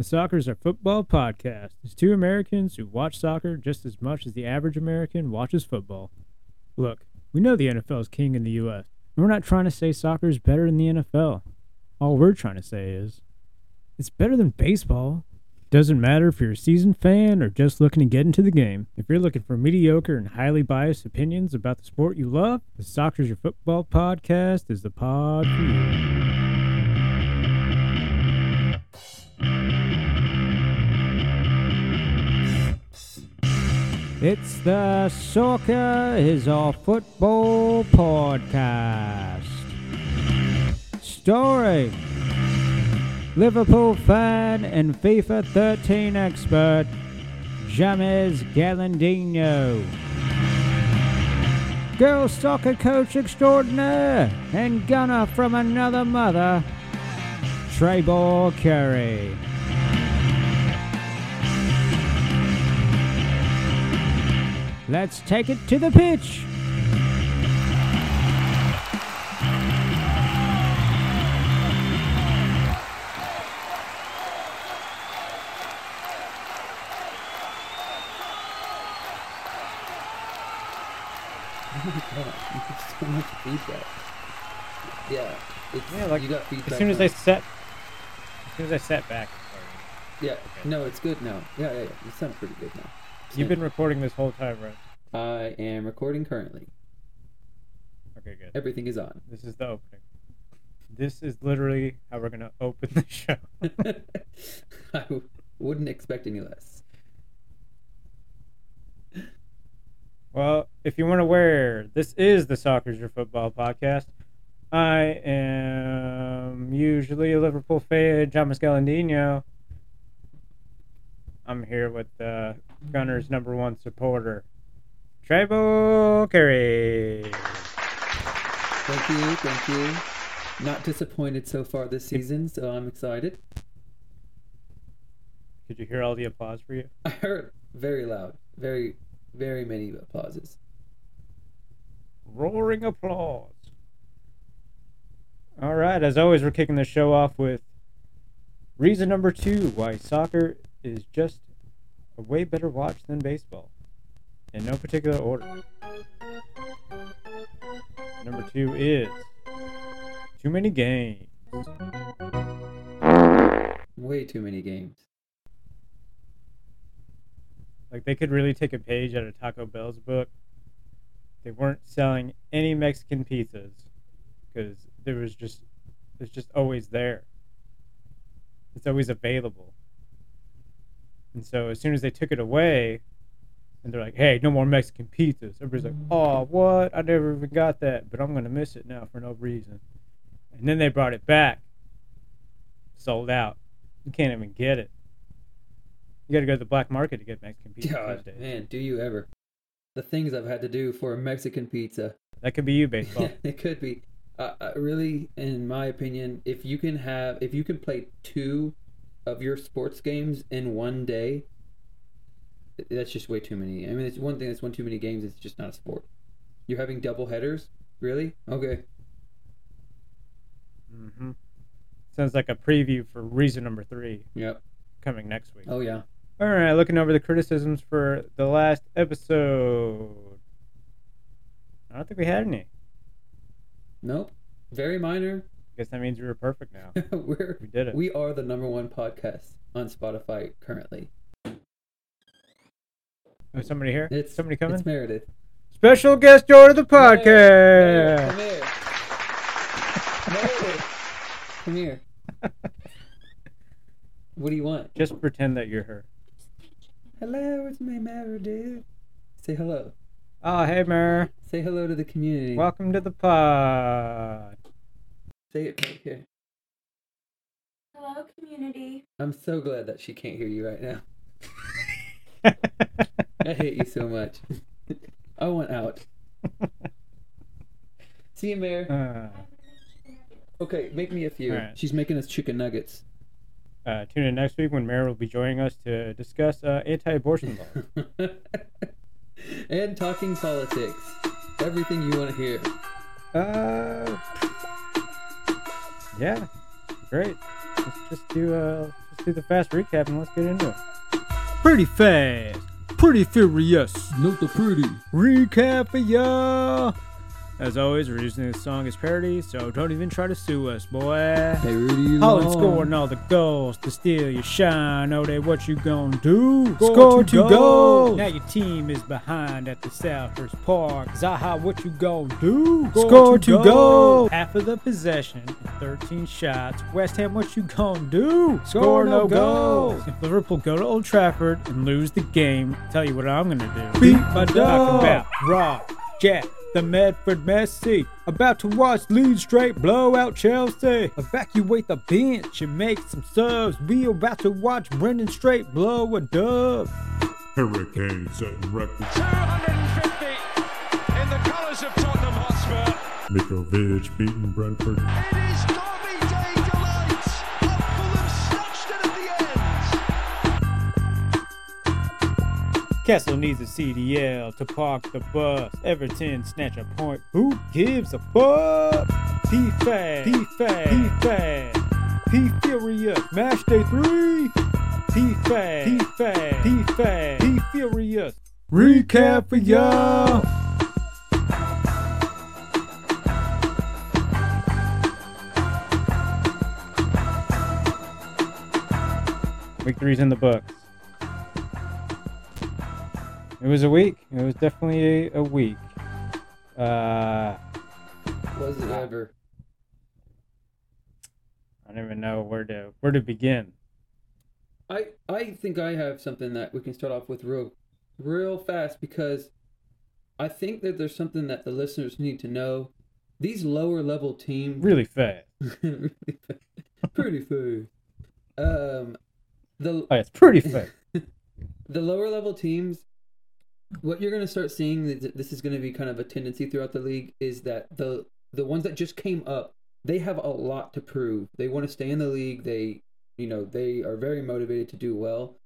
The Soccer's Our Football podcast is two Americans who watch soccer just as much as the average American watches football. Look, we know the NFL is king in the U.S., and we're not trying to say soccer is better than the NFL. All we're trying to say is, it's better than baseball. Doesn't matter if you're a seasoned fan or just looking to get into the game. If you're looking for mediocre and highly biased opinions about the sport you love, the Soccer's Your Football podcast is the pod for you. It's the Soccer is Our Football podcast. Story Liverpool fan and FIFA 13 expert James Galandino. Girls soccer coach extraordinaire and gunner from another mother, Trevor Curry. Let's take it to the pitch. Oh my god, you get so much feedback. Yeah, it's, Yeah, like, you got feedback. As soon as on- I set, as soon as I set back. Yeah, no, it's good now. Yeah, yeah, yeah. You sound pretty good now. You've been recording this whole time, right? I am recording currently. Okay, good. Everything is on. This is the opening. This is literally how we're gonna open the show. I w- wouldn't expect any less. Well, if you weren't aware, this is the Soccer's Your Football podcast. I am usually a Liverpool fan, John Mascalandino. I'm here with uh, Gunner's number one supporter, Trevor Curry. Thank you, thank you. Not disappointed so far this season, so I'm excited. Did you hear all the applause for you? I heard very loud, very, very many applauses. Roaring applause. All right, as always, we're kicking the show off with reason number two why soccer is just a way better watch than baseball. In no particular order. Number two is too many games. Way too many games. Like they could really take a page out of Taco Bell's book. They weren't selling any Mexican pizzas because there was just it's just always there. It's always available. And so as soon as they took it away, and they're like, "Hey, no more Mexican pizzas," everybody's like, "Oh, what? I never even got that, but I'm gonna miss it now for no reason." And then they brought it back, sold out. You can't even get it. You got to go to the black market to get Mexican pizza God, days. man, do you ever? The things I've had to do for a Mexican pizza. That could be you, baseball. it could be. Uh, uh, really, in my opinion, if you can have, if you can play two of your sports games in one day, that's just way too many. I mean, it's one thing that's one too many games. It's just not a sport. You're having double headers, really? Okay. hmm Sounds like a preview for reason number three Yep. coming next week. Oh yeah. All right, looking over the criticisms for the last episode. I don't think we had any. Nope. Very minor. Guess that means we were perfect now. We're We did it. we are the number one podcast on Spotify currently. Oh, somebody here? It's somebody coming? It's Meredith. Special guest star of the Meredith, podcast. Come here. Meredith, Come here. What do you want? Just pretend that you're her. Hello, it's me, Meredith. Say hello. Oh, hey, Mer. Say hello to the community. Welcome to the pod. Say it right here. Hello, community. I'm so glad that she can't hear you right now. I hate you so much. I want out. See you, Mayor. uh, Okay, make me a few. Alright. She's making us chicken nuggets. uh, tune in next week when Mer will be joining us to discuss uh, anti-abortion laws. and talking politics. Everything you want to hear. Uh, yeah, great. Let's just do uh, just do the fast recap and let's get into it. Pretty fast, pretty furious. Not the pretty. Recap for ya. As always, we're using this song as parody, so don't even try to sue us, boy. Parody Haaland scoring all the goals to steal your shine. Oh, they what you gonna do? Score two goals. Now your team is behind at the Selhurst Park. Zaha, what you gonna do? Score two goals. Half of the possession, 13 shots. West Ham, what you gonna do? Score no goals. If Liverpool go to Old Trafford and lose the game, tell you what I'm gonna do. Beat my Talking dog. about Rob, Jack, the Medford Messi. About to watch Leeds straight blow out Chelsea. Evacuate the bench and make some subs. We about to watch Brendan Straight blow a dub. Hurricane setting records. 250 in the colours of Tottenham Hotspur. Mitrovic beating Brentford. Castle needs a CDL to park the bus. Everton snatch a point. Who gives a fuck? P fast, P fast, P fast, P furious. Match day three. P fast, P fast, P fast, P furious. Recap for y'all. Three's in the books. It was a week. It was definitely a, a week. Uh, Was it ever? I don't even know where to where to begin. I I think I have something that we can start off with real real fast because I think that there's something that the listeners need to know. These lower level teams Really fast. really pretty fast. Um the Oh, it's pretty fast. the lower level teams what you're going to start seeing th- this is going to be kind of a tendency throughout the league is that the the ones that just came up they have a lot to prove. They want to stay in the league. They you know they are very motivated to do well.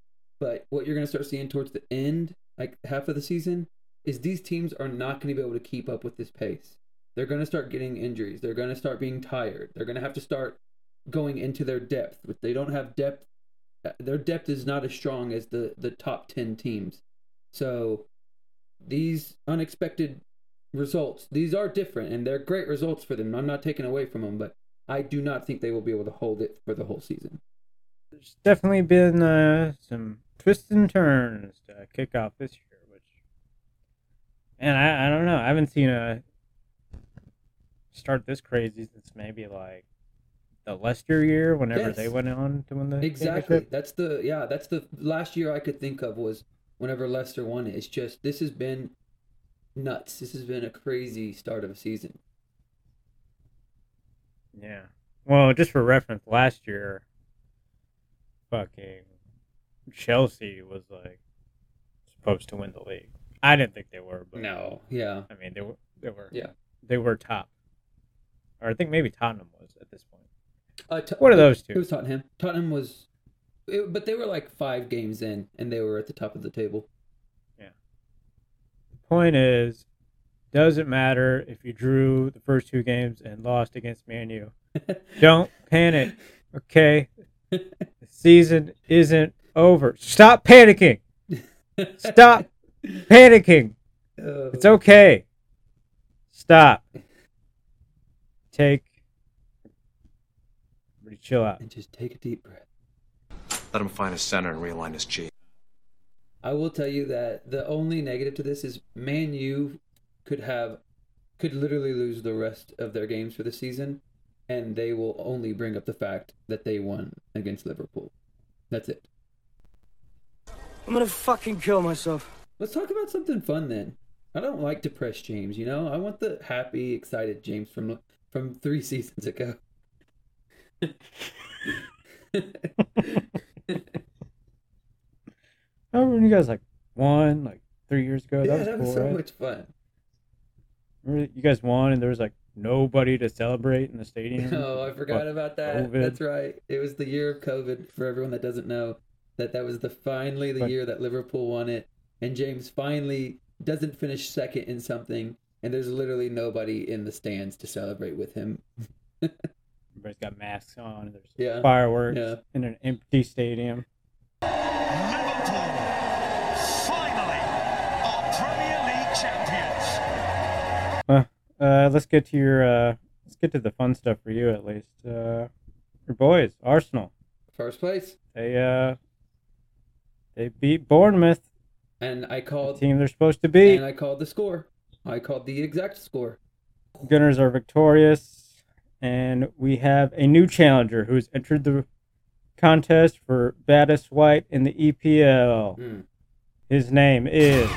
But what you're going to start seeing towards the end like half of the season is these teams are not going to be able to keep up with this pace. They're going to start getting injuries. They're going to start being tired. They're going to have to start going into their depth. If they don't have depth uh, their depth is not as strong as the the top 10 teams. So these unexpected results these are different and they're great results for them i'm not taking away from them but i do not think they will be able to hold it for the whole season There's definitely been uh, some twists and turns to kick off this year, which, and I, I don't know. I haven't seen a start this crazy since maybe like the Leicester year, whenever Yes. they went on to win the exactly that's the yeah that's the last year i could think of was whenever leicester won it it's just this has been nuts this has been a crazy start of a season Yeah. Well, just for reference, last year, fucking Chelsea was like supposed to win the league. I didn't think they were, but no yeah I mean they were. They were. Yeah. They were top, or I think maybe Tottenham was at this point. uh, One of those it two. was tottenham tottenham was it, but they were like five games in and they were at the top of the table Yeah. The Point is, doesn't matter if you drew the first two games and lost against Man U. Don't panic, okay? The season isn't over. Stop panicking. Stop panicking. Uh, It's okay. Stop. Take. Everybody chill out. and just take a deep breath Let him find his center and realign his G. I will tell you that the only negative to this is Man U could have could literally lose the rest of their games for the season and they will only bring up the fact that they won against Liverpool. That's it. I'm gonna fucking kill myself. Let's talk about something fun then. I don't like depressed James, you know? I want the happy, excited James from from 3 seasons ago. Remember when you guys like won like three years ago? That yeah, was that cool, was so right? much fun. Remember you guys won and there was like nobody to celebrate in the stadium. Oh, I forgot about that. COVID. That's right. It was the year of COVID. For everyone that doesn't know, that that was the finally the But- year that Liverpool won it, and James finally doesn't finish second in something, and there's literally nobody in the stands to celebrate with him. everybody's got masks on. There's Yeah. fireworks Yeah. in an empty stadium. Liverpool, finally, are Premier League champions. Uh, let's get to your uh, let's get to the fun stuff for you at least. Uh, your boys, Arsenal. First place. They uh, they beat Bournemouth, And I the called team they're supposed to be. and I called the score. I called the exact score. Gunners are victorious, and we have a new challenger who's entered the contest for baddest white in the EPL. Mm. His name is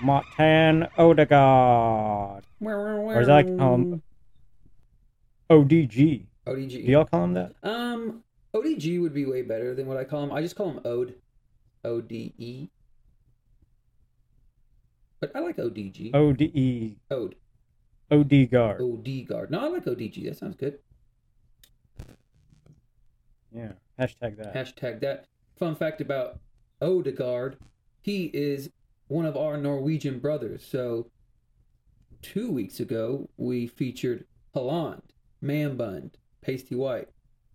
Martin Odegaard. Or as I like to call him, ODG. Do ODG. y'all call him that? Um, ODG would be way better than what I call him. I just call him Ode. O D E. But I like ODG. ODE. Ode. Odegaard. OD guard. No, I like ODG. That sounds good. Yeah. Hashtag that. Hashtag that. Fun fact about Odegaard, he is one of our Norwegian brothers. So two weeks ago, we featured Haaland, Man Bund, Pasty White.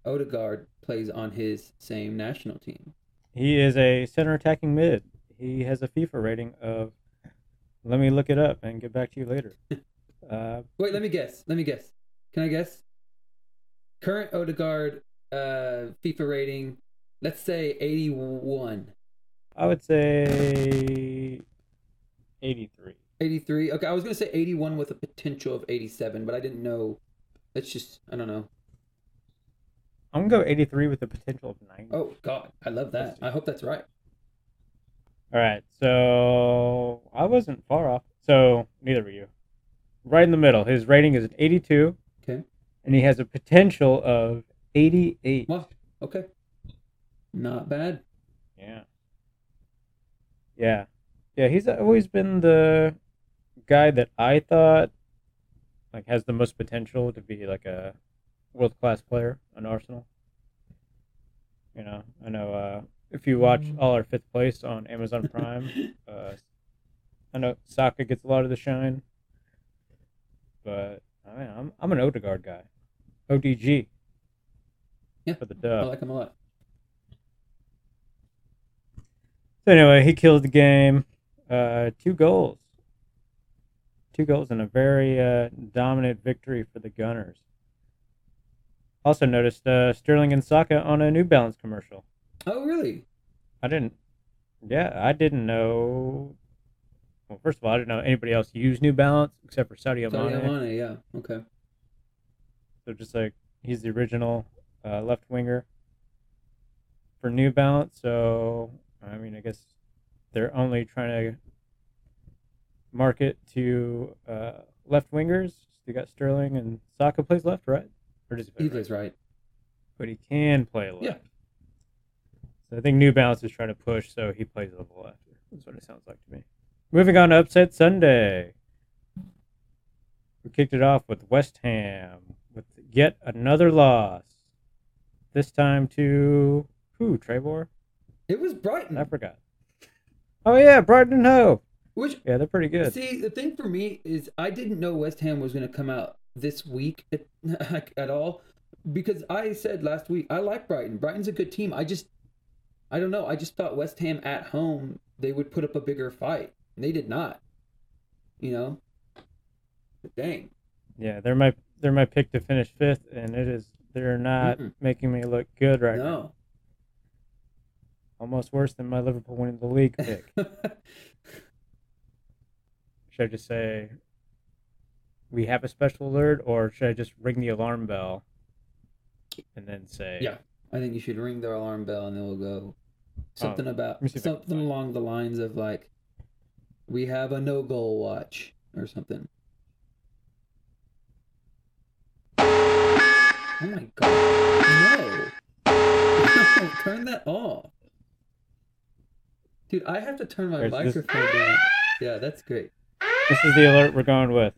Odegaard plays on his same national team. He is a center attacking mid. He has a FIFA rating of. Let me look it up and get back to you later. uh, Wait, let me guess. Let me guess. Can I guess? Current Odegaard uh, FIFA rating, let's say 81. I would say 83. 83. Okay, I was going to say 81 with a potential of 87, but I didn't know. Let's just, I don't know. I'm gonna go 83 with the potential of 90. Oh, God. I love that. I hope that's right. All right, so I wasn't far off. So neither were you. Right in the middle. His rating is an 82, Okay. and he has a potential of 88. Well, okay. Not bad. Yeah. Yeah. Yeah, he's always been the guy that I thought like has the most potential to be like a world class player on Arsenal. You know, I know uh if you watch all our fifth place on Amazon Prime, uh I know Saka gets a lot of the shine. But I mean, I'm I'm an Odegaard guy. ODG. Yeah, For the dub. I like him a lot. So anyway, he killed the game. Uh, two goals. Two goals and a very uh, dominant victory for the Gunners. Also noticed uh, Sterling and Saka on a New Balance commercial. Oh, really? I didn't. Yeah, I didn't know. Well, first of all, I don't know anybody else use New Balance except for Saudi Sadio Mane. Mane, yeah. Okay. So just like he's the original uh, left winger for New Balance. So I mean, I guess they're only trying to market to uh, left wingers. They got Sterling and Saka plays left, right? Or does he play He right? plays right. But he can play left. Yeah. So I think New Balance is trying to push, so he plays a little left. That's what it sounds like to me. Moving on to Upset Sunday. We kicked it off with West Ham with yet another loss. This time to who? Trevor? It was Brighton. I forgot. Oh yeah, Brighton and Hove. Which Yeah, they're pretty good. See, the thing for me is I didn't know West Ham was going to come out this week at, at all because I said last week I like Brighton. Brighton's a good team. I just I don't know. I just thought West Ham at home they would put up a bigger fight. And they did not. You know? But dang. Yeah, they're my they're my pick to finish fifth, and it is they're not Mm-mm. making me look good right now. Almost worse than my Liverpool winning the league pick. should I just say we have a special alert, or should I just ring the alarm bell and then say yeah. I think you should ring the alarm bell and then we'll go um, something about see if I can something along the lines of like we have a no goal watch or something. Oh my god. No. No, turn that off. Dude, I have to turn my Where's this- microphone down. Yeah, that's great. This is the alert we're going with.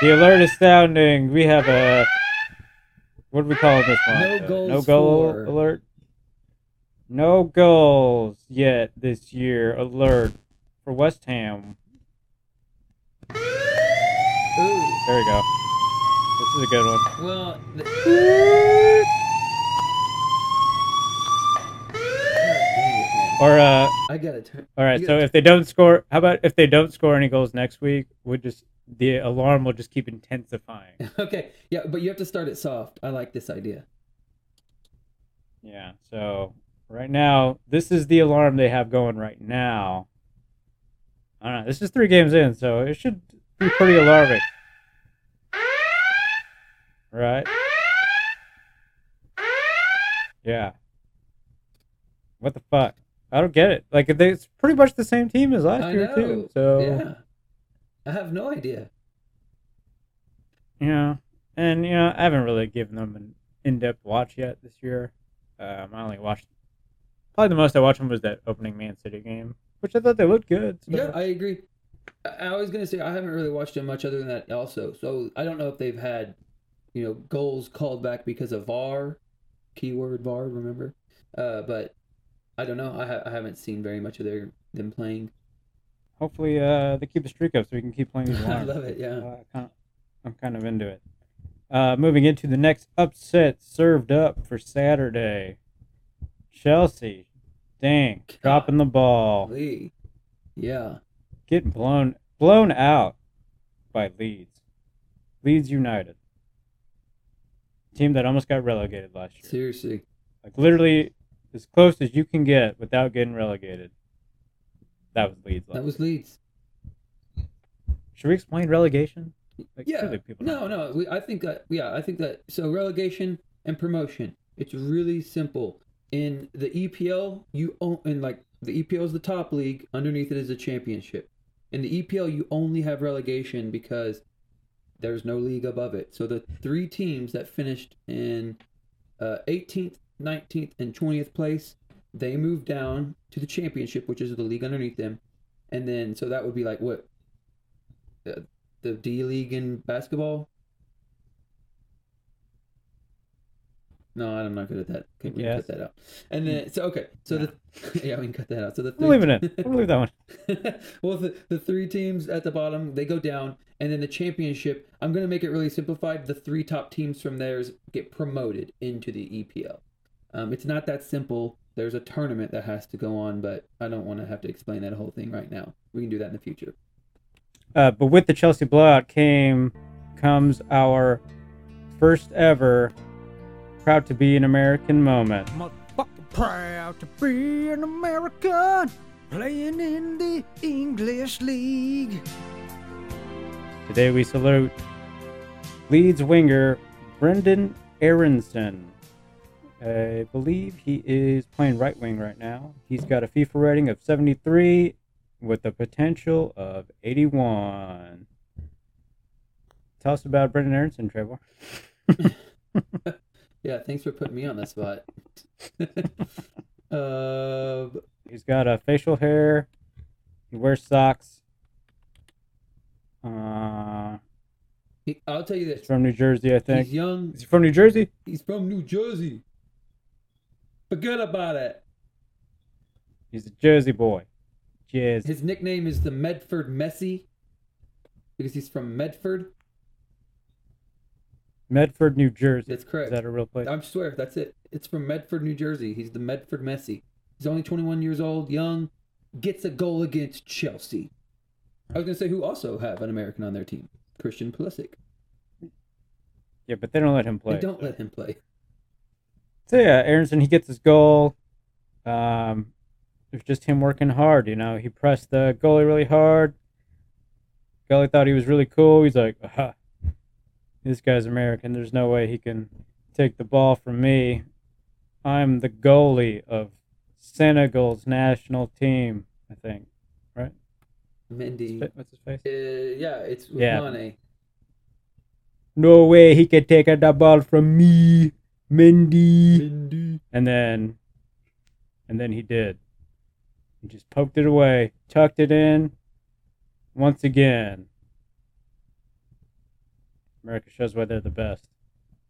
The alert is sounding. We have a what do we call this one? No Uh, goals no goal for- alert. No goals yet this year. Alert for West Ham. Ooh. There we go. This is a good one. Well, th- Or uh, I gotta turn. all right. So if they don't score, how about if they don't score any goals next week? We just the alarm will just keep intensifying. Okay, yeah, but you have to start it soft. I like this idea. Yeah. So right now, this is the alarm they have going right now. I don't know. This is three games in, so it should be pretty alarming. Right? Yeah. What the fuck? I don't get it. Like they, it's pretty much the same team as last I year know. too. So yeah, I have no idea. Yeah, and you know I haven't really given them an in-depth watch yet this year. Um, I only watched probably the most I watched them was that opening Man City game, which I thought they looked good. so- Yeah, I agree. I, I was gonna say I haven't really watched them much other than that also. So I don't know if they've had, you know, goals called back because of VAR, keyword VAR. Remember, uh, but I don't know. I, ha- I haven't seen very much of their them playing. hopefully uh, they keep the streak up so we can keep playing these I love it. Yeah. Uh, kind of, I'm kind of into it. Uh, moving into the next upset served up for Saturday. Chelsea, dang, dropping the ball. Lee. Yeah. getting blown blown out by Leeds. Leeds United. Team that almost got relegated last year. Seriously. Like literally as close as you can get without getting relegated. That was Leeds. last That was. Leeds. Should we explain relegation? Like, Yeah. people No, know. no. We, I think that. Yeah, I think that. So relegation and promotion. It's really simple. In the EPL, you own and like the EPL is the top league. Underneath it is a championship. In the EPL, you only have relegation because there's no league above it. So the three teams that finished in uh, 18th, 19th, and 20th place, they move down to the championship, which is the league underneath them. And then, so that would be like what? Uh, the D League in basketball? No, I'm not good at that. Okay, we can Yes. cut that out. And then, so okay, so the yeah, we can cut that out. So the We'll leave it in. We'll leave that one. well, the, the three teams at the bottom they go down, and then the championship. I'm gonna make it really simplified. The three top teams from theirs get promoted into the EPL. Um, it's not that simple. There's a tournament that has to go on, but I don't want to have to explain that whole thing right now. We can do that in the future. Uh, but with the Chelsea blowout came comes our first ever proud to be an American moment. Motherfucking proud to be an American playing in the English League. Today we salute Leeds winger Brenden Aaronson. I believe he is playing right wing right now. He's got a FIFA rating of 73 with a potential of 81. Tell us about Brenden Aaronson, Trevor. Yeah, thanks for putting me on that spot. uh, He's got a facial hair. He wears socks. Uh, he, I'll tell you he's this: from New Jersey, I think. he's young. Is he from New Jersey? He's from New Jersey. Forget about it. He's a Jersey boy. Jersey. His nickname is the Medford Messi because he's from Medford. Medford, New Jersey. That's correct. Is that a real place? I swear, that's it. It's from Medford, New Jersey. He's the Medford Messi. He's only 21 years old, young, gets a goal against Chelsea. I was going to say who also have an American on their team Christian Pulisic. Yeah, but they don't let him play. They don't let him play. So yeah, Aaronson he gets his goal. Um, it was just him working hard. You know, he pressed the goalie really hard. Goalie thought he was really cool. He's like, Aha, this guy's American. There's no way he can take the ball from me. I'm the goalie of Senegal's national team. I think. Right? Mendy. What's his face? Uh, yeah, it's with Yeah. No way he can take the ball from me, Mendy. Mendy. And then, and then he did. He just poked it away, tucked it in. Once again, America shows why they're the best.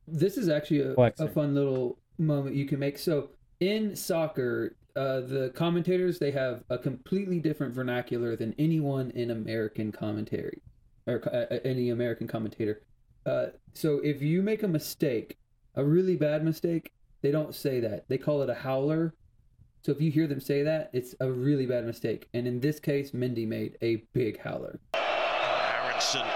This is actually a, a fun little moment you can make. So in soccer, uh, the commentators they have a completely different vernacular than anyone in American commentary or uh, any American commentator. Uh, so if you make a mistake, a really bad mistake, they don't say that. They call it a howler. So if you hear them say that, it's a really bad mistake. And in this case, Mendy made a big howler. Aaronson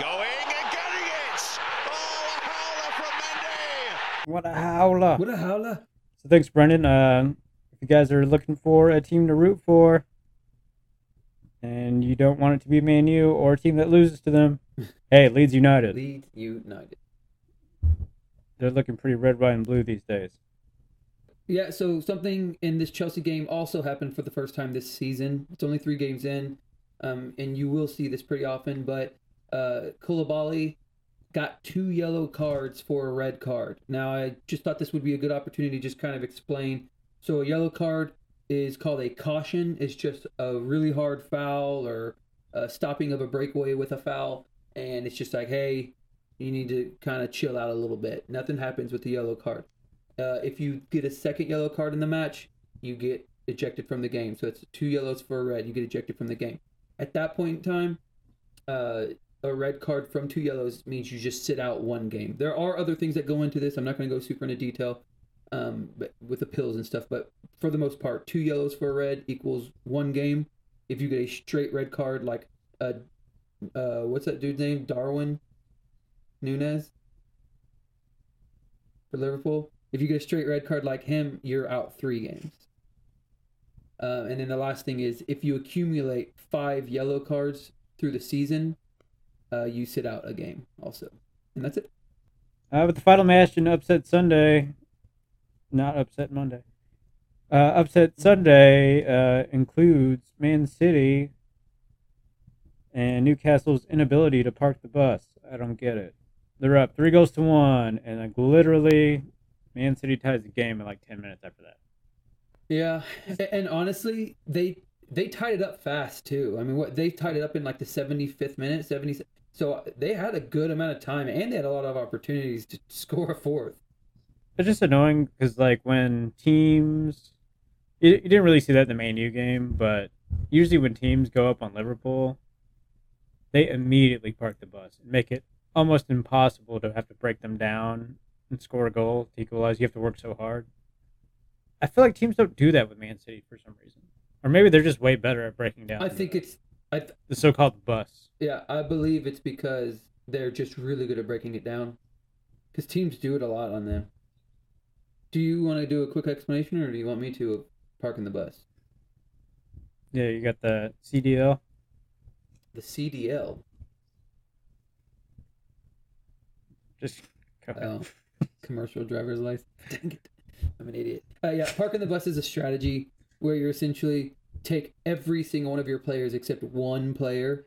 going and getting it. Oh, a howler from Mendy. What a howler! What a howler! So thanks, Brenden. Uh, if you guys are looking for a team to root for, and you don't want it to be Man U or a team that loses to them, hey, Leeds United. Leeds United. They're looking pretty red, white, and blue these days. Yeah, so something in this Chelsea game also happened for the first time this season. It's only three games in, um, and you will see this pretty often. But uh, Koulibaly got two yellow cards for a red card. Now, I just thought this would be a good opportunity to just kind of explain. So, a yellow card is called a caution. It's just a really hard foul or a stopping of a breakaway with a foul, and it's just like, hey, you need to kind of chill out a little bit. Nothing happens with the yellow card. Uh, if you get a second yellow card in the match, you get ejected from the game. So it's two yellows for a red. You get ejected from the game. At that point in time, uh, a red card from two yellows means you just sit out one game. There are other things that go into this. I'm not going to go super into detail um, but with the pills and stuff, but for the most part, two yellows for a red equals one game. If you get a straight red card, like uh, uh, what's that dude's name? Darwin Nunez for Liverpool. If you get a straight red card like him, you're out three games. Uh, and then the last thing is if you accumulate five yellow cards through the season, uh, you sit out a game also. And that's it. Uh, but the final match in Upset Sunday, not Upset Monday, uh, Upset Sunday uh, includes Man City and Newcastle's inability to park the bus. I don't get it. They're up three goals to one, and like literally, Man City ties the game in like ten minutes after that. Yeah, and honestly, they they tied it up fast too. I mean, what they tied it up in like the 75th minute, 70 so they had a good amount of time and they had a lot of opportunities to score a fourth. It's just annoying because like when teams, you, you didn't really see that in the Man U game, but usually when teams go up on Liverpool, they immediately park the bus and make it almost impossible to have to break them down and score a goal to equalize. You have to work so hard. I feel like teams don't do that with Man City for some reason, or maybe they're just way better at breaking down. I think it's I th- the so-called bus. yeah, I believe it's because they're just really good at breaking it down. Cuz teams do it a lot on them. Do you want to do a quick explanation or do you want me to parking the bus? Yeah, you got the CDL. The CDL. Just. Oh, commercial driver's license. Dang it. I'm an idiot. Uh, yeah, parking the bus is a strategy where you essentially take every single one of your players except one player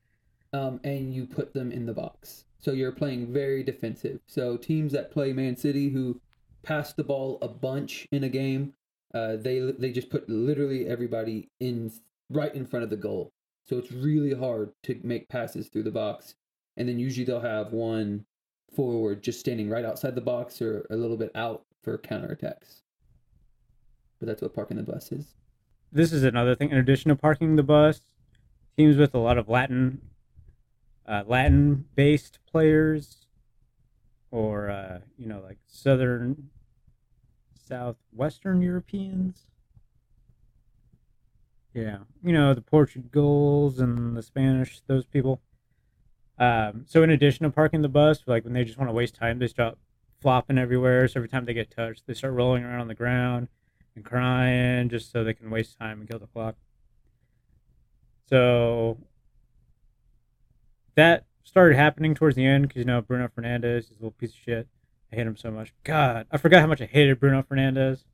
um, and you put them in the box. So you're playing very defensive. So teams that play Man City who pass the ball a bunch in a game, uh, they they just put literally everybody in right in front of the goal. So it's really hard to make passes through the box. And then usually they'll have one forward just standing right outside the box or a little bit out for counterattacks. But that's what parking the bus is. This is another thing. In addition to parking the bus, teams with a lot of Latin, uh, Latin-based players, or uh, you know, like southern, southwestern Europeans. Yeah, you know the Portugals and the Spanish, those people. Um, so in addition to parking the bus, like when they just want to waste time, they start flopping everywhere. So every time they get touched, they start rolling around on the ground and crying just so they can waste time and kill the clock. So that started happening towards the end because you know Bruno Fernandes is a little piece of shit. I hate him so much. God, I forgot how much I hated Bruno Fernandes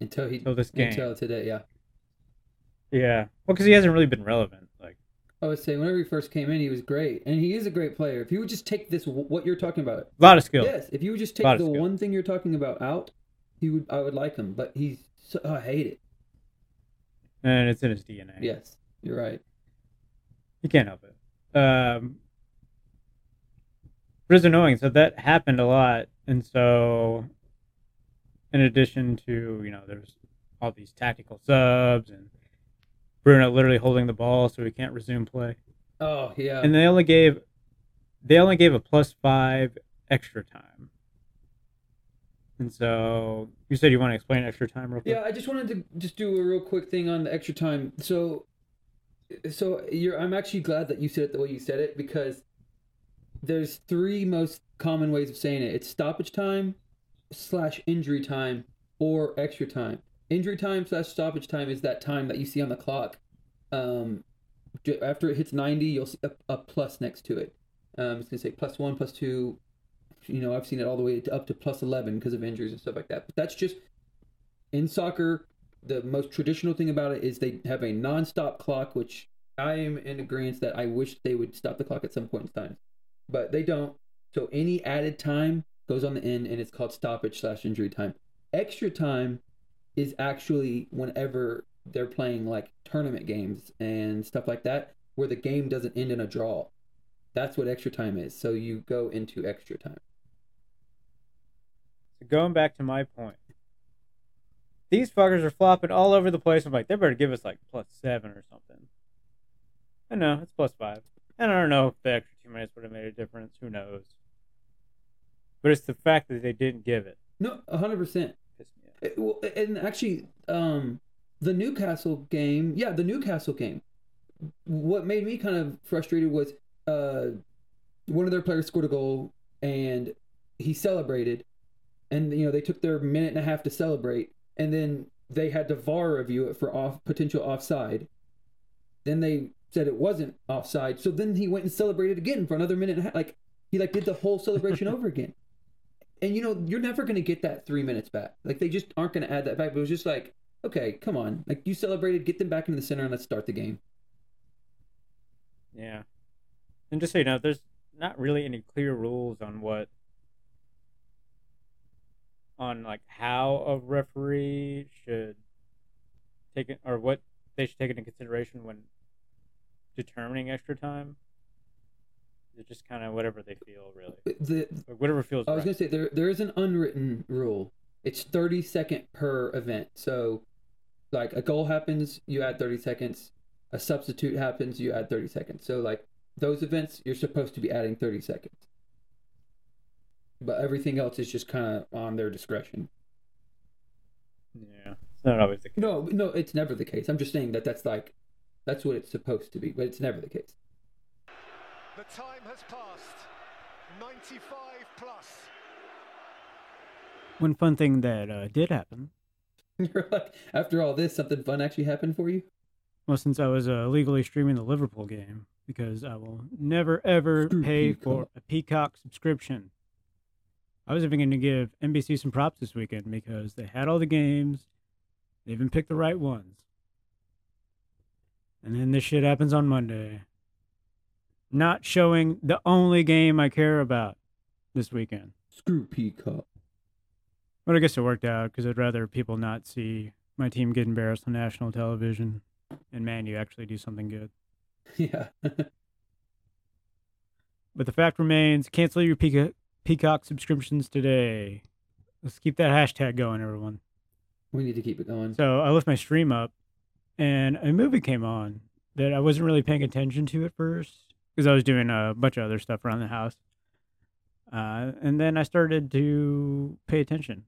Until he until this game. until today, yeah. Yeah, well, because he hasn't really been relevant. Like, I would say whenever he first came in, he was great, and he is a great player. If you would just take this, what you're talking about, a lot of skill. yes. If you would just take the one thing you're talking about out, he would. I would like him, but he's. So, oh, I hate it. and it's in his DNA. Yes, you're right. He can't help it. Um, but it's annoying. So that happened a lot, and so in addition to you know, there's all these tactical subs and Bruno literally holding the ball so he can't resume play, Oh yeah. and they only gave they only gave a plus five extra time. And so you said you want to explain extra time real quick? Yeah, I just wanted to just do a real quick thing on the extra time. So, so you're. I'm actually glad that you said it the way you said it because there's three most common ways of saying it. It's stoppage time, slash injury time, or extra time. Injury time slash stoppage time is that time that you see on the clock. Um, after it hits 90, you'll see a, a plus next to it. Um, it's gonna say plus one, plus two. You know, I've seen it all the way up to plus 11 because of injuries and stuff like that. But that's just in soccer, the most traditional thing about it is they have a non-stop clock, which I am in agreement that I wish they would stop the clock at some point in time, but they don't. So any added time goes on the end, and it's called stoppage slash injury time. Extra time is actually whenever they're playing like tournament games and stuff like that, where the game doesn't end in a draw. That's what extra time is. So you go into extra time. So going back to my point, these fuckers are flopping all over the place. I'm like, they better give us like plus seven or something. I know it's plus five, and I don't know if the extra two minutes would have made a difference. Who knows? But it's the fact that they didn't give it. No, hundred percent. Pissed me off. Well, and actually, um, the Newcastle game, yeah, the Newcastle game. What made me kind of frustrated was uh, one of their players scored a goal and he celebrated, and you know they took their minute and a half to celebrate, and then they had to VAR review it for off potential offside. Then they said it wasn't offside, so then he went and celebrated again for another minute and a half. Like he like did the whole celebration over again and you know you're never going to get that three minutes back like they just aren't going to add that back but it was just like okay come on like you celebrated get them back into the center and let's start the game Yeah. And just so you know, there's not really any clear rules on what on like how a referee should take it or what they should take into consideration when determining extra time. It's just kind of whatever they feel, really. Uh, the Like whatever feels i was right. going to say there there is an unwritten rule it's 30 second per event so like a goal happens you add 30 seconds a substitute happens you add 30 seconds so like those events you're supposed to be adding 30 seconds but everything else is just kind of on their discretion Yeah, it's not always the case. No, no, it's never the case. I'm just saying that that's like, that's what it's supposed to be, but it's never the case. The time has passed. 95 plus. One fun thing that uh, did happen. You're like, after all this, something fun actually happened for you? Well, since I was uh, legally streaming the Liverpool game, because I will never ever Screw pay Peacock. for a Peacock subscription. I was even going to give NBC some props this weekend because they had all the games. They even picked the right ones. And then this shit happens on Monday. Not showing the only game I care about this weekend. Screw Peacock. But I guess it worked out because I'd rather people not see my team get embarrassed on national television and man, you actually do something good. Yeah. But the fact remains, cancel your Peacock, Peacock subscriptions today. Let's keep that hashtag going, everyone. we need to keep it going. So I left my stream up, and a movie came on that I wasn't really paying attention to at first because I was doing a bunch of other stuff around the house. Uh, and then I started to pay attention.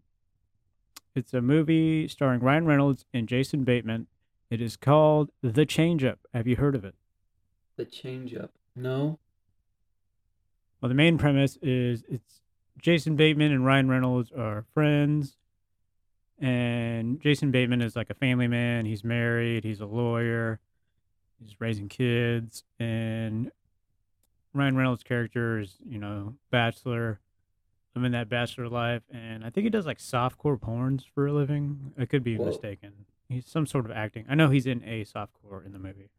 It's a movie starring Ryan Reynolds and Jason Bateman. It is called The Change Up. Have you heard of it? The change up. No? Well, the main premise is it's Jason Bateman and Ryan Reynolds are friends, and Jason Bateman is like a family man. He's married, he's a lawyer, he's raising kids, and Ryan Reynolds' character is, you know, bachelor, living that bachelor life, and I think he does like softcore porns for a living. I could be Whoa. mistaken. He's some sort of acting. I know he's in a softcore in the movie.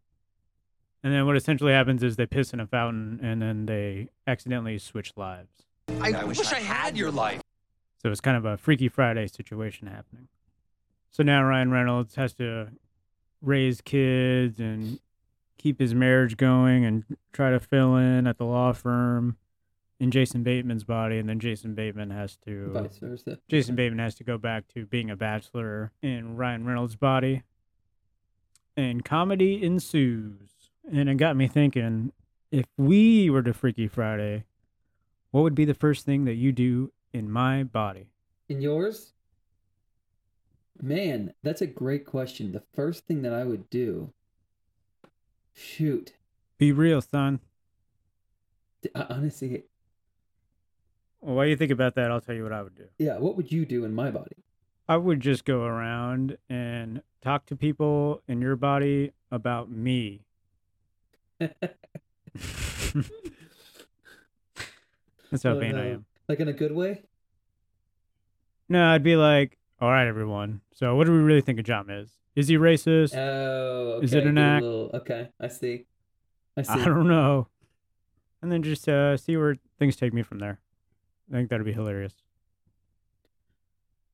And then what essentially happens is they piss in a fountain and then they accidentally switch lives. I, wish, I had your life. So it's kind of a Freaky Friday situation happening. So now Ryan Reynolds has to raise kids and keep his marriage going and try to fill in at the law firm in Jason Bateman's body. And then Jason Bateman has to. Vice versa. Jason Bateman has to go back to being a bachelor in Ryan Reynolds' body. And comedy ensues. And it got me thinking if we were to Freaky Friday, what would be the first thing that you do in my body? In yours? Man, that's a great question. The first thing that I would do. Shoot. Be real, son. D- I- Honestly, Well, while you think about that, I'll tell you what I would do. yeah, what would you do in my body? I would just go around and talk to people in your body about me. That's how vain I am. Like in a good way? No, I'd be like, all right, everyone. So, what do we really think of John Miz? Is he racist? Oh, okay. Is it an act? little- okay, I see. I see. I don't know. And then just uh, see where things take me from there. I think that'd be hilarious.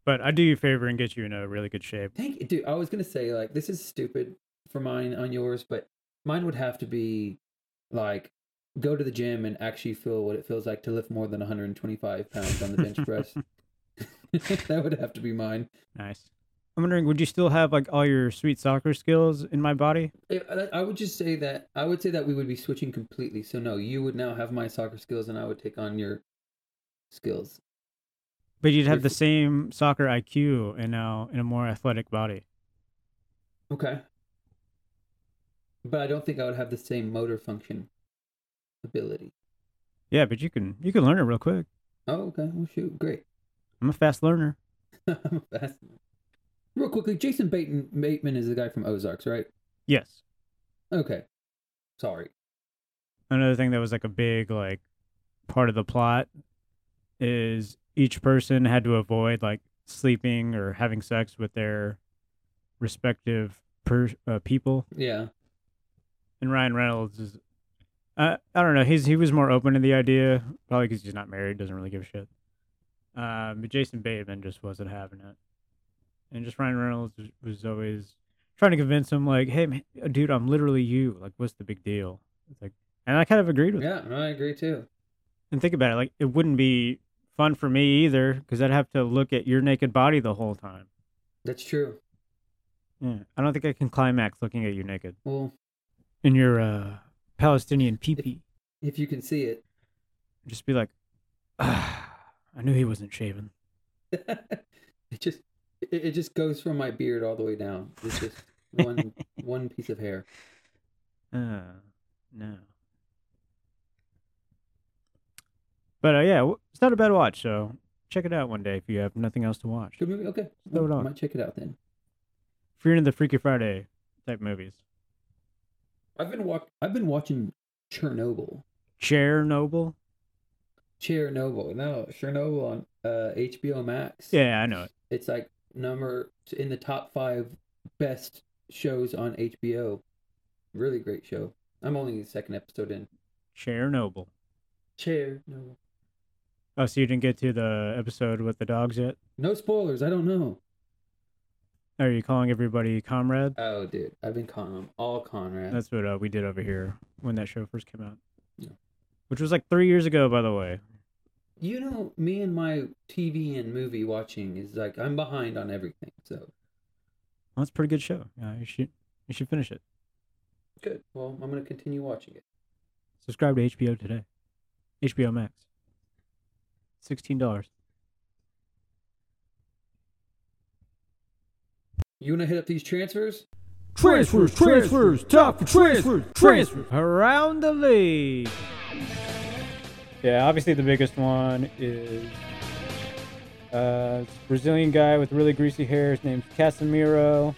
But I do you a favor and get you in a really good shape. Thank you, dude. I was gonna say like this is stupid for mine on yours, but mine would have to be like go to the gym and actually feel what it feels like to lift more than 125 pounds on the bench press. that would have to be mine. Nice. I'm wondering, would you still have like all your sweet soccer skills in my body? I- would just say that I would say that we would be switching completely. So no, you would now have my soccer skills, and I would take on your skills. But you'd have the same soccer IQ and now in a more athletic body. Okay. But I don't think I would have the same motor function ability. Yeah, but you can you can learn it real quick. Oh, okay. Well, shoot, great. I'm a fast learner. I'm fascinated. Real quickly, Jason Bateman, Bateman is the guy from Ozarks, right? Yes. Okay. Sorry. Another thing that was like a big like part of the plot is each person had to avoid like sleeping or having sex with their respective per, uh, people. Yeah. And Ryan Reynolds is, I I don't know. He's he was more open to the idea, probably because he's not married, doesn't really give a shit. Um, but Jason Bateman just wasn't having it, and just Ryan Reynolds was, was always trying to convince him, like, "Hey, man, dude, I'm literally you. Like, what's the big deal?" It's like, and I kind of agreed with. Yeah, no, I agree too. And think about it, like, it wouldn't be fun for me either, because I'd have to look at your naked body the whole time. That's true. Yeah, I don't think I can climax looking at you naked Well, in your uh, Palestinian pee-pee. if you can see it. just be like, ah, I knew he wasn't shaven. it just it, it just goes from my beard all the way down. It's just one one piece of hair. Uh, no. But uh, yeah, it's not a bad watch. So check it out one day if you have nothing else to watch. Good movie. Okay. Throw it I on. might check it out then. If you're into the Freaky Friday type movies, I've been wa- I've been watching Chernobyl. Chernobyl. Chernobyl. No, Chernobyl on uh, HBO Max. Yeah, I know it. It's like number in the top five best shows on HBO. Really great show. I'm only the second episode in. Chernobyl. Chernobyl. Oh, so you didn't get to the episode with the dogs yet? No spoilers. I don't know. Are you calling everybody comrade? Oh, dude, I've been calling them all Conrad. That's what uh, we did over here when that show first came out. Yeah. Which was like three years ago, by the way. You know, me and my TV and movie watching is like I'm behind on everything. So Well, it's a pretty good show. Yeah, you should you should finish it. good. Well, I'm gonna continue watching it. Subscribe to HBO today. HBO Max. Sixteen dollars. You wanna hit up these transfers? Transfers, transfers, top for transfers, transfers around the league. Yeah, obviously the biggest one is uh, Brazilian guy with really greasy hair. His name's Casemiro.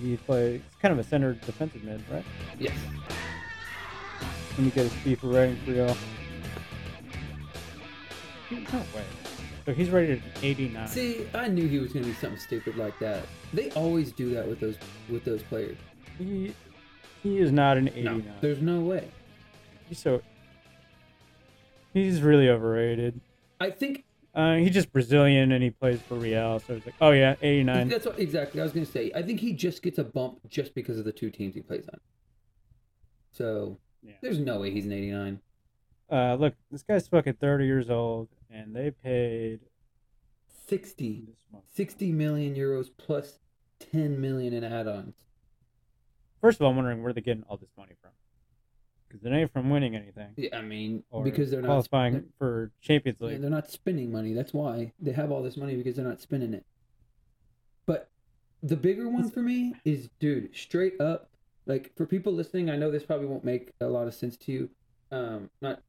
He plays kind of a center defensive mid, right? Yes. Let me get his FIFA rating for y'all. No way. So he's rated an 89. See, I knew he was gonna be something stupid like that. They always do that with those with those players. He, he is not an 89. No, there's no way. He's so. He's really overrated. I think Uh, he's just Brazilian and he plays for Real, so it's like, oh yeah, 89. that's what exactly I was gonna say. I think he just gets a bump just because of the two teams he plays on. So Yeah. there's no way he's an 89. Uh, look, this guy's fucking 30 years old, and they paid 60, 60 million euros plus 10 million in add-ons. First of all, I'm wondering where they're getting all this money from. because it ain't from winning anything Yeah, I mean, or because they're not qualifying for Champions Yeah, League. they're not spending money. That's why they have all this money because they're not spending it. But the bigger one for me is, dude, straight up. Like for people listening, I know this probably won't make a lot of sense to you. Um, not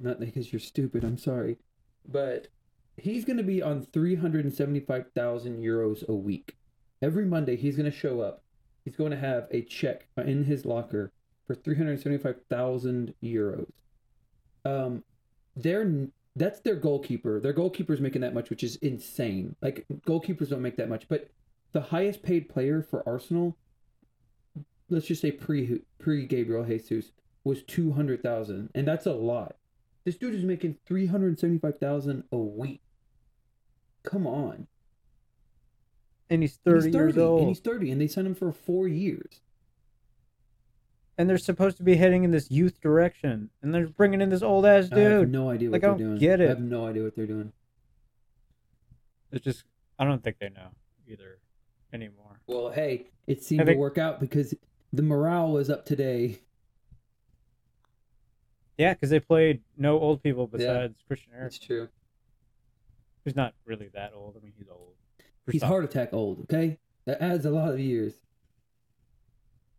not because you're stupid. I'm sorry, but he's gonna be on three hundred and seventy five thousand euros a week. Every Monday, he's gonna show up. He's going to have a check in his locker for three hundred seventy five thousand euros. Um, they're that's their goalkeeper. Their goalkeeper's making that much, which is insane. Like goalkeepers don't make that much, but the highest paid player for Arsenal, let's just say pre pre Gabriel Jesus, was two hundred thousand, and that's a lot. This dude is making three hundred seventy five thousand a week. Come on, and he's And 30, years old. and he's thirty, and they signed him for four years. and they're supposed to be heading in this youth direction, and they're bringing in this old ass I have dude. no idea what like, I they're don't doing. get I have no idea what they're doing. It's just I don't think they know either anymore. Well, hey, it seemed I to work out because the morale was up today. Yeah, because they played no old people besides Christian That's Eriksen, true. who's not really that old. I mean, he's old. For He's heart attack old. Okay, that adds a lot of years.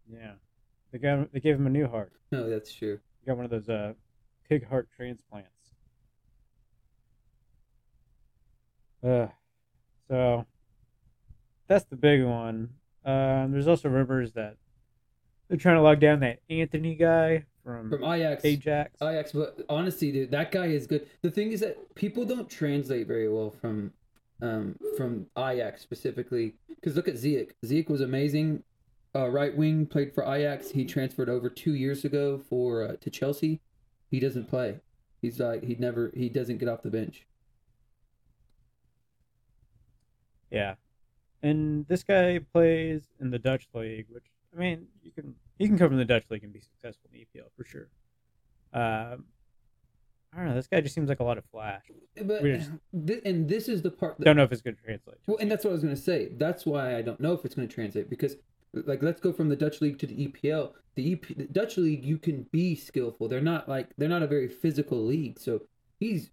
Yeah, they got they gave him a new heart. No, that's true. He got one of those uh pig heart transplants. Uh, so that's the big one. Um, there's also rumors that they're trying to lock down that Antony guy from, From Ajax, Ajax. Ajax, but honestly, dude, that guy is good. The thing is that people don't translate very well from, um, from Ajax specifically. Because look at Ziyech. Ziyech was amazing. Uh, right wing played for Ajax. He transferred over two years ago for uh, to Chelsea. He doesn't play. He's like he never he doesn't get off the bench. Yeah, and this guy plays in the Dutch league, which I mean, you can he can come from the Dutch league and be successful in the EPL for sure. Um, I don't know. This guy just seems like a lot of flash. But just- and this is the part that Don't know if it's going to translate. Well, and that's what I was going to say. That's why I don't know if it's going to translate because, like, let's go from the Dutch league to the EPL. The, EP, the Dutch league, you can be skillful. They're not like they're not a very physical league. So he's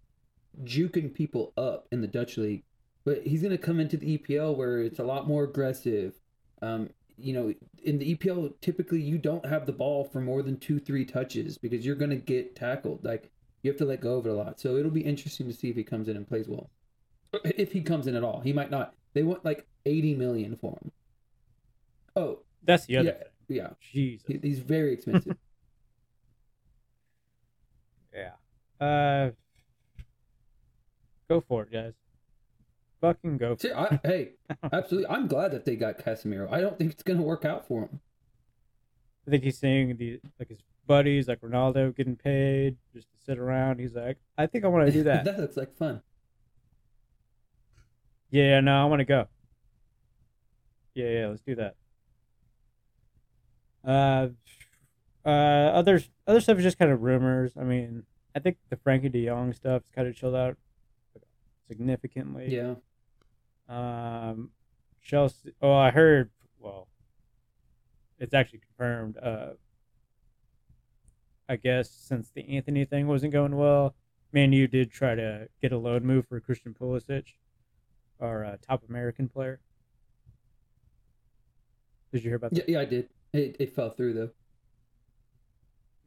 juking people up in the Dutch league, but he's going to come into the EPL where it's a lot more aggressive. Um, you know, in the EPL, typically you don't have the ball for more than two, three touches because you're going to get tackled. Like you have to let go of it a lot. So it'll be interesting to see if he comes in and plays well if he comes in at all. He might not. They want like eighty million for him. Oh That's the other yeah, thing. yeah. Jesus. He- He's very expensive. Yeah. Uh, go for it, guys. Fucking go for See. I, hey, absolutely. I'm glad that they got Casemiro. I don't think it's gonna work out for him. I think he's seeing the like his buddies, like Ronaldo, getting paid just to sit around. He's like, I think I want to do that. that looks like fun. yeah, no, I want to go. Yeah, yeah, let's do that. Uh, uh, other other stuff is just kind of rumors. I mean, I think the Frenkie de Jong stuff's kind of chilled out significantly. Yeah. Um, Chelsea. Oh, I heard. Well, it's actually confirmed. Uh, I guess since the Antony thing wasn't going well, Man U did try to get a loan move for Christian Pulisic, our uh, top American player. Did you hear about Yeah, that? yeah, I did. It, it fell through though.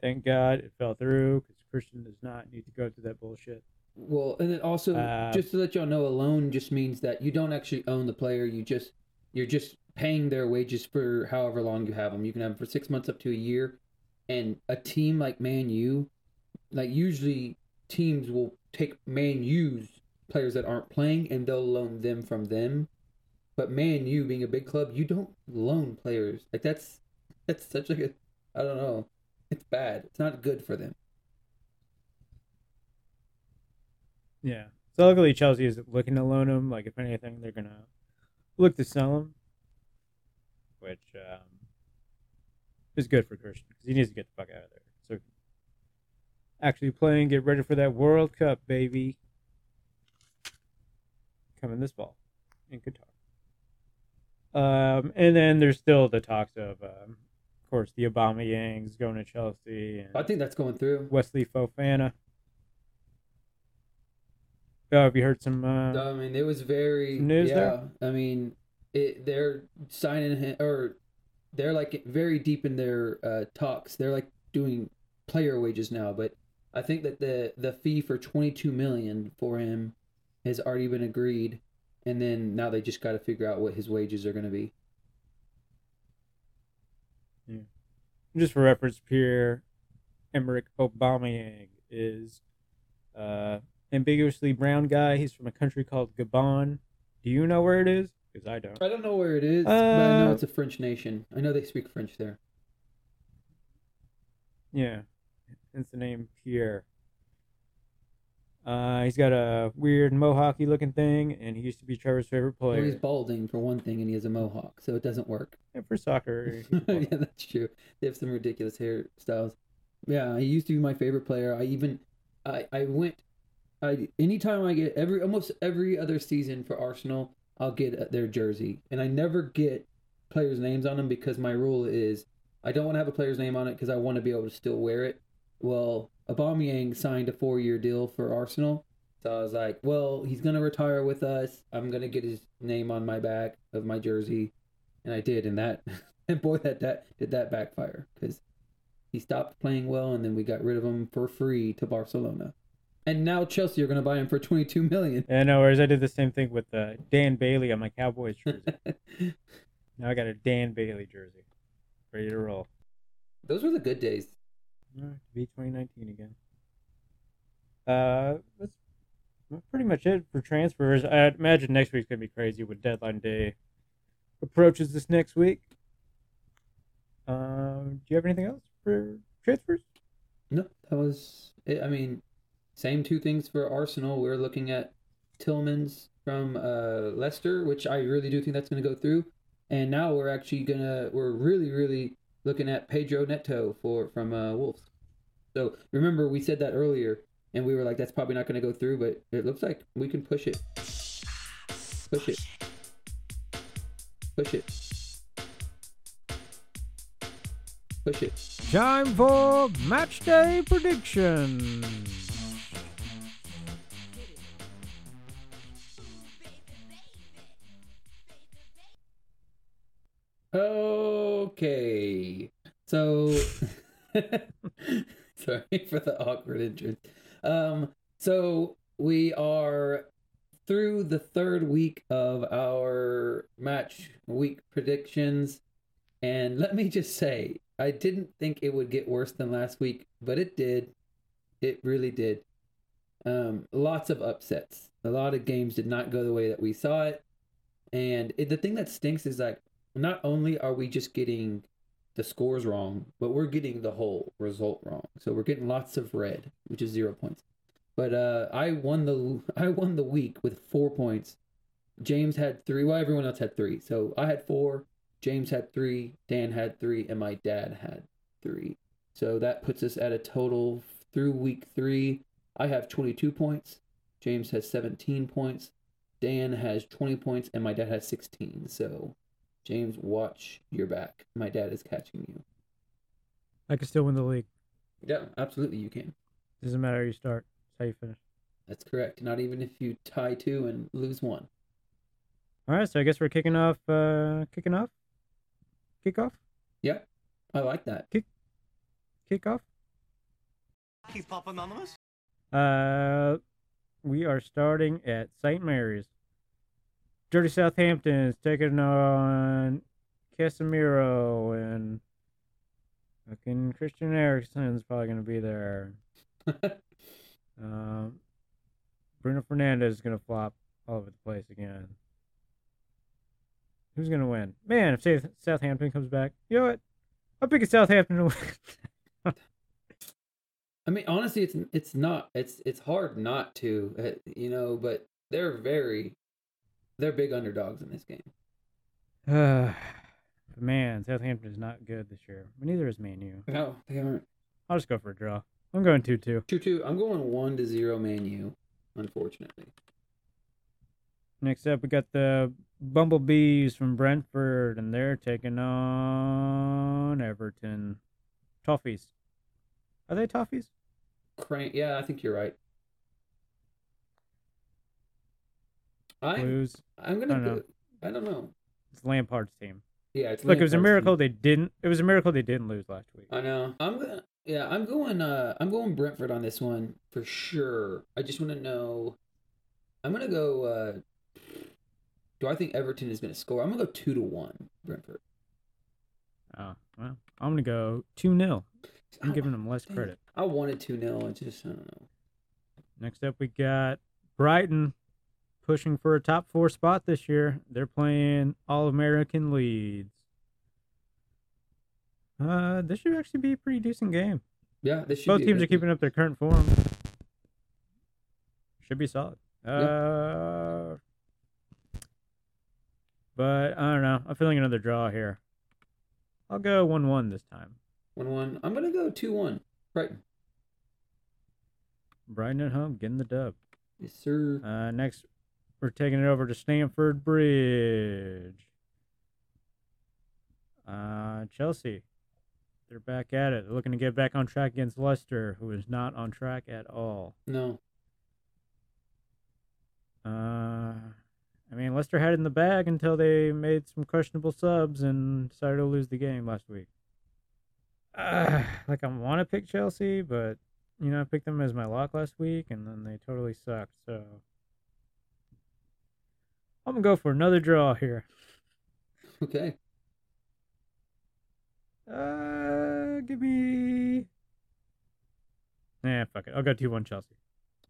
Thank God it fell through because Christian does not need to go through that bullshit. Well, and then also Uh, just to let y'all know, a loan just means that you don't actually own the player. You just you're just paying their wages for however long you have them. You can have them for six months up to a year. And a team like Man U, like usually teams will take Man U's players that aren't playing and they'll loan them from them. But Man U being a big club, you don't loan players. Like that's that's such like a I don't know. It's bad. It's not good for them. Yeah. So luckily Chelsea is looking to loan him. Like if anything, they're gonna look to sell him, which um, is good for Christian because he needs to get the fuck out of there. So actually playing, get ready for that World Cup, baby, coming this fall in Qatar. Um, and then there's still the talks of um, Of course, the Aubameyang's going to Chelsea and I think that's going through. Wesley Fofana. Oh, have you heard some? Uh, I mean, it was very news yeah. there? I mean, it they're signing him or they're like very deep in their uh, talks. They're like doing player wages now, but I think that the the fee for twenty two million for him has already been agreed, and then now they just got to figure out what his wages are going to be. Yeah. Just for reference, Pierre Emerick Aubameyang is uh, ambiguously brown guy. He's from a country called Gabon. Do you know where it is? Because I don't. I don't know where it is, but I know Uh, it's a French nation. I know they speak French there. Yeah, it's the name Pierre. Uh, he's got a weird mohawky looking thing, and he used to be Trevor's favorite Well, player. he's balding for one thing, and he has a mohawk, so it doesn't work. And for soccer, yeah, that's true. They have some ridiculous hairstyles. Yeah, he used to be my favorite player. I even, I, I went, I anytime I get every almost every other season for Arsenal, I'll get their jersey, and I never get players' names on them because my rule is I don't want to have a player's name on it because I want to be able to still wear it. Well, Aubameyang signed a four-year deal for Arsenal, so I was like, well, he's gonna retire with us. I'm gonna get his name on my back of my jersey, and I did, and that, and boy, that that did that backfire because he stopped playing well, and then we got rid of him for free to Barcelona, and now Chelsea are gonna buy him for 22 million. And no, whereas I did the same thing with uh, Dan Bailey on my Cowboys jersey. now I got a Dan Bailey jersey, ready to roll. Those were the good days. All right, to be 2019 again. Uh, that's pretty much it for transfers. I imagine next week's gonna be crazy with deadline day approaches this next week. Um, do you have anything else for transfers? No, that was. It. I mean, same two things for Arsenal. We're looking at Tielemans from uh, Leicester, which I really do think that's going to go through. And now we're actually gonna. We're really, really looking at Pedro Neto for from uh, Wolves. So remember, we said that earlier, and we were like, that's probably not going to go through, but it looks like we can push it. Push it. Push it. Push it. Time for match day predictions. Okay. So sorry for the awkward entrance. Um so we are through the third week of our match week predictions and let me just say I didn't think it would get worse than last week, but it did. It really did. Um lots of upsets. A lot of games did not go the way that we saw it. And it, the thing that stinks is like not only are we just getting the scores wrong, but we're getting the whole result wrong. So we're getting lots of red, which is zero points. But uh, I won the I won the week with four points. James had three. Well, everyone else had three. So I had four. James had three. Dan had three, and my dad had three. So that puts us at a total through week three. I have twenty two points. James has seventeen points. Dan has twenty points, and my dad has sixteen. So James, watch your back. My dad is catching you. I can still win the league. Yeah, absolutely, you can. Doesn't matter how you start. It's how you finish. That's correct. Not even if you tie two and lose one. All right, so I guess we're kicking off. Uh, kicking off. Kick off. Yeah, I like that. Kick Kick off. Keith Pop Anonymous? Uh, we are starting at St. Mary's. Dirty Southampton is taking on Casemiro and fucking Christian Eriksen's probably gonna be there. Um, Bruno Fernandes is gonna flop all over the place again. Who's gonna win? Man, if South- Southampton comes back, you know what? I'm picking Southampton to win. I mean, honestly, it's it's not. It's it's hard not to, uh, you know. But they're very, they're big underdogs in this game. Uh, man, Southampton is not good this year. But neither is Man U. No, they aren't. I'll just go for a draw. I'm going 2 2. Two two. I'm going one to zero, Man U. Unfortunately. Next up, we got the Bumblebees from Brentford, and they're taking on Everton. Toffees. Are they Toffees? Crane. Yeah, I think you're right. I'm Blues. I'm gonna I don't know. go. I don't know. It's Lampard's team. Yeah, it's Look, it was a miracle team. they didn't. It was a miracle they didn't lose last week. I know. I'm gonna. Yeah, I'm going. Uh, I'm going Brentford on this one for sure. I just want to know. I'm gonna go. Uh, do I think Everton is gonna score? I'm gonna go two to one Brentford. Oh well, I'm gonna go two 0 I'm I- giving them less credit. I wanted two 0 I just I don't know. Next up, we got Brighton pushing for a top four spot this year. They're playing All American Leeds. Uh, this should actually be a pretty decent game. Yeah, this should Both teams are keeping up their current form. Should be solid. Uh, but I don't know. I'm feeling another draw here. I'll go one-one this time. one one. I'm gonna go two one. Brighton. Brighton at home, getting the dub. Yes, sir. Uh, next, we're taking it over to Stamford Bridge. Uh, Chelsea, they're back at it. They're looking to get back on track against Leicester, who is not on track at all. No. Uh, I mean, Leicester had it in the bag until they made some questionable subs and decided to lose the game last week. Uh, like I want to pick Chelsea, but you know, I picked them as my lock last week, and then they totally sucked. So I'm gonna go for another draw here. Okay. Uh, give me. Nah, fuck it. I'll go two one Chelsea.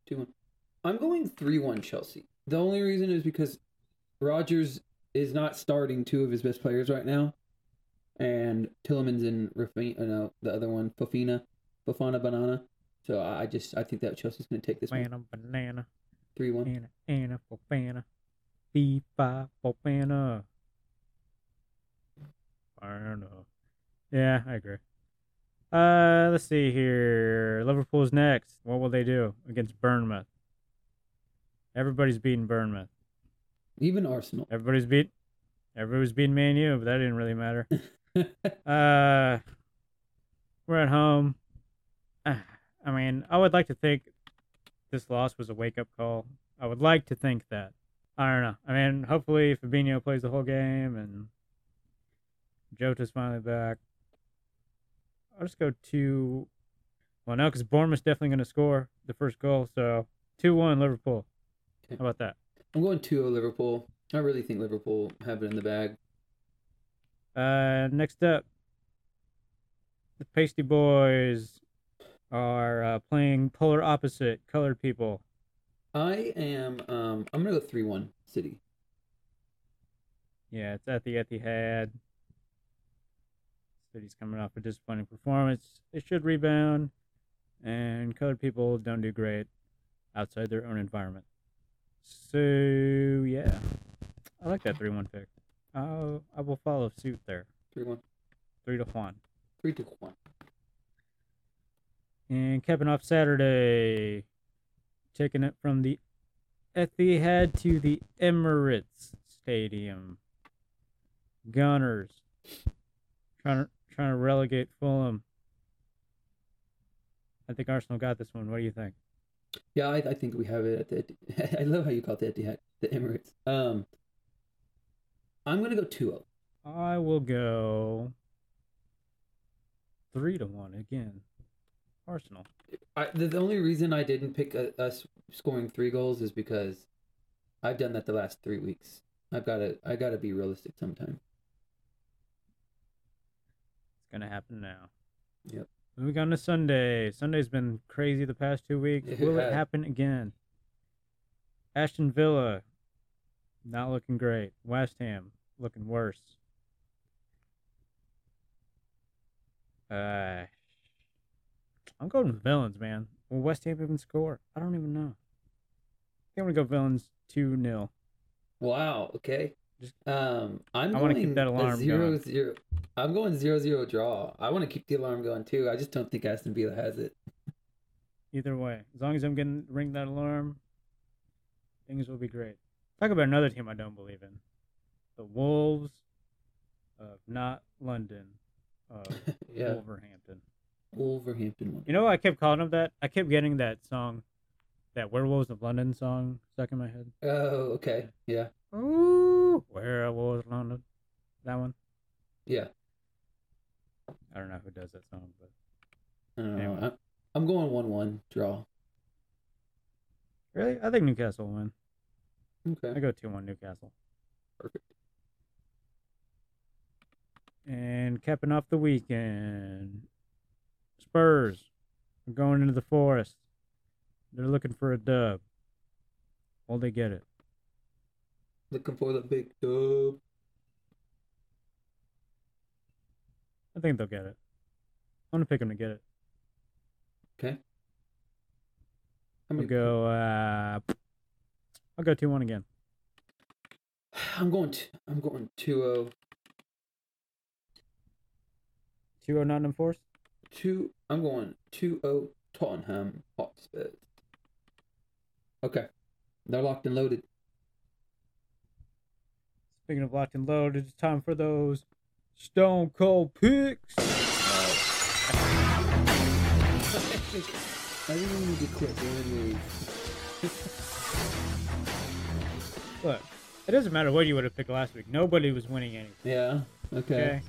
Two one. I'm going three one Chelsea. The only reason is because Rodgers is not starting two of his best players right now, and Tielemans and Rafina, uh, no, the other one, Fofina, Fofana Banana. So I just I think that Chelsea's going to take this one Banana, banana, three one. Anna, Anna, Fofana, FIFA, Fofana. I don't know. Yeah, I agree. Uh, let's see here. Liverpool's next. What will they do against Bournemouth? Everybody's beating Bournemouth. Even Arsenal. Everybody's beat. Everybody's beating Man U, but that didn't really matter. Uh, we're at home. I mean, I would like to think this loss was a wake up call. I would like to think that. I don't know. I mean, hopefully Fabinho plays the whole game and Jota's finally back. I'll just go two. Well, no, because Bournemouth's definitely going to score the first goal. So two one Liverpool. Okay. How about that? I'm going 2-0 Liverpool. I really think Liverpool have it in the bag. Uh, next up, the Pasty Boys are uh, playing polar opposite colored people. I am. Um, I'm gonna go three one City. Yeah, it's at the Etihad. City's coming off a disappointing performance. They should rebound, and colored people don't do great outside their own environment. So yeah, I like that three-one pick. I'll, I will follow suit there. Three one. Three to one. Three to one. And capping off Saturday, taking it from the Etihad to the Emirates Stadium. Gunners trying to trying to relegate Fulham. I think Arsenal got this one. What do you think? Yeah, I, I think we have it at the. I love how you call it the Etihad, the Emirates. Um, I'm gonna go 2-0. I will go three to one again. Arsenal. I, the, the only reason I didn't pick uh us scoring three goals is because I've done that the last three weeks. I've got to I got to be realistic sometime. It's gonna happen now. Yep. Moving on to Sunday. Sunday's been crazy the past two weeks. It Will it happen again? Aston Villa, not looking great. West Ham looking worse. Uh, I'm going with villains, man. Will West Ham even score? I don't even know. I think I'm gonna go villains two 0 Wow. Okay. Just- Um, I'm I going wanna keep that alarm zero going. zero. I'm going zero zero draw. I want to keep the alarm going too. I just don't think Aston Villa has it. Either way, as long as I'm getting ring that alarm, things will be great. Talk about another team I don't believe in. The Wolves of not London of Yeah, Wolverhampton. Wolverhampton one. You know, I kept calling him that. I kept getting that song, that Werewolves of London song stuck in my head. Oh, okay. Yeah, Ooh, Werewolves of London. That one. yeah. I don't know who does that song, but I don't know. Anyway. I'm, I'm going one-one draw. really, I think Newcastle will win. Okay, I go two one Newcastle. Perfect. And capping off the weekend, Spurs are going into the forest. They're looking for a dub. Will they get it? Looking for the big dub. I think they'll get it. I'm gonna pick them to get it. Okay. I'm gonna go. Uh, I'll go two one again. I'm going. To, I'm going two oh Two oh Nottingham Forest. Two. I'm going two oh Tottenham Hotspur. Okay, they're locked and loaded. Speaking of locked and loaded, it's time for those Stone Cold picks. I really need to quit doing Look, it doesn't matter what you would have picked last week. Nobody was winning anything. Yeah. Okay. Okay.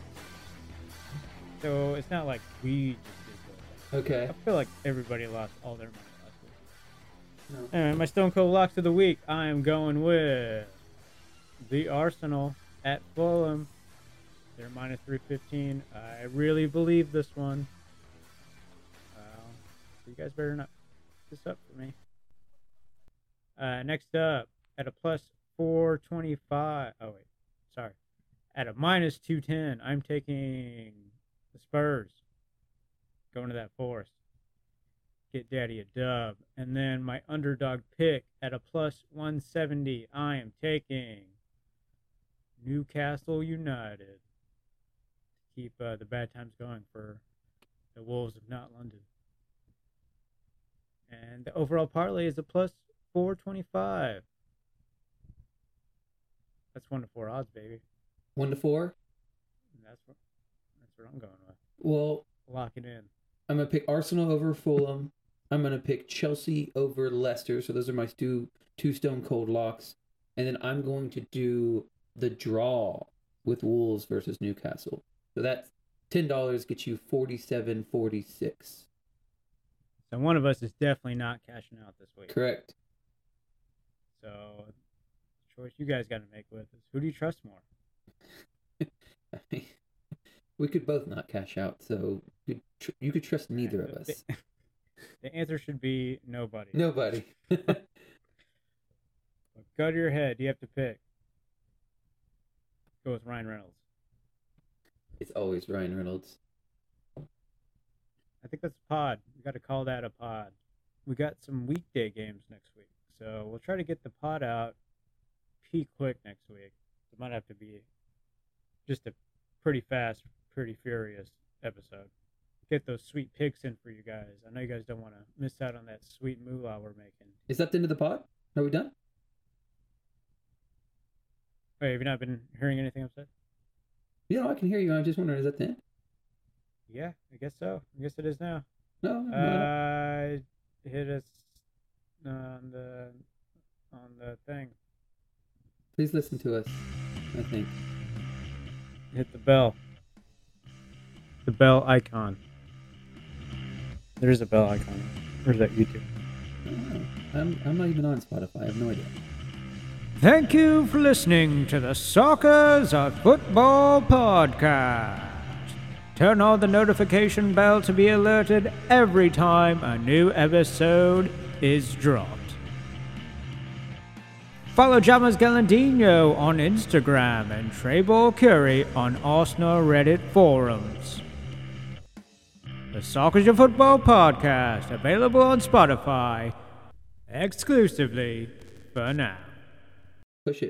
So it's not like we just did Okay. I feel like everybody lost all their money last week. No. Anyway, my Stone Cold locks of the week. I am going with the Arsenal at Fulham. They're minus 315. I really believe this one. Uh, so you guys better not pick this up for me. Uh, next up, at a plus 425. Oh, wait. Sorry. At a minus 210, I'm taking the Spurs. Going to that forest get daddy a dub. And then my underdog pick at a plus 170, I am taking Newcastle United. to Keep uh, the bad times going for the Wolves of not London. And the overall parlay is a plus 425. That's one to four odds, baby. One to four. And that's what that's what I'm going with. Well, Lock it in. I'm gonna pick Arsenal over Fulham. I'm gonna pick Chelsea over Leicester. So those are my two two stone cold locks. And then I'm going to do the draw with Wolves versus Newcastle. So that's ten dollars gets you forty seven forty six. So one of us is definitely not cashing out this week. Correct. So, choice you guys got to make with is who do you trust more? we could both not cash out, so you, tr- you could trust neither of us. The, the answer should be nobody. Nobody. Go to your head. You have to pick. Go with Ryan Reynolds. it's always Ryan Reynolds. I think that's a pod. We got to call that a pod. We got some weekday games next week, so we'll try to get the pod out pretty quick next week. It might have to be just a pretty fast, pretty furious episode. Get those sweet picks in for you guys. I know you guys don't want to miss out on that sweet moolah we're making. Is that the end of the pod? Are we done? Wait, have you not been hearing anything I've said? Yeah, I can hear you. I'm just wondering, is that the end? Yeah, I guess so. I guess it is now. No. no, no. Uh, hit us on the on the thing. Please listen to us. I think. Hit the bell. The bell icon. There's a bell icon. Where's that YouTube? I don't know. I'm, I'm not even on Spotify. I have no idea. Thank you for listening to the Soccers of Football podcast. Turn on the notification bell to be alerted every time a new episode is dropped. Follow Jamas Galandino on Instagram and Trevor Curry on Arsenal Reddit forums. The Soccers of Football podcast available on Spotify exclusively for now.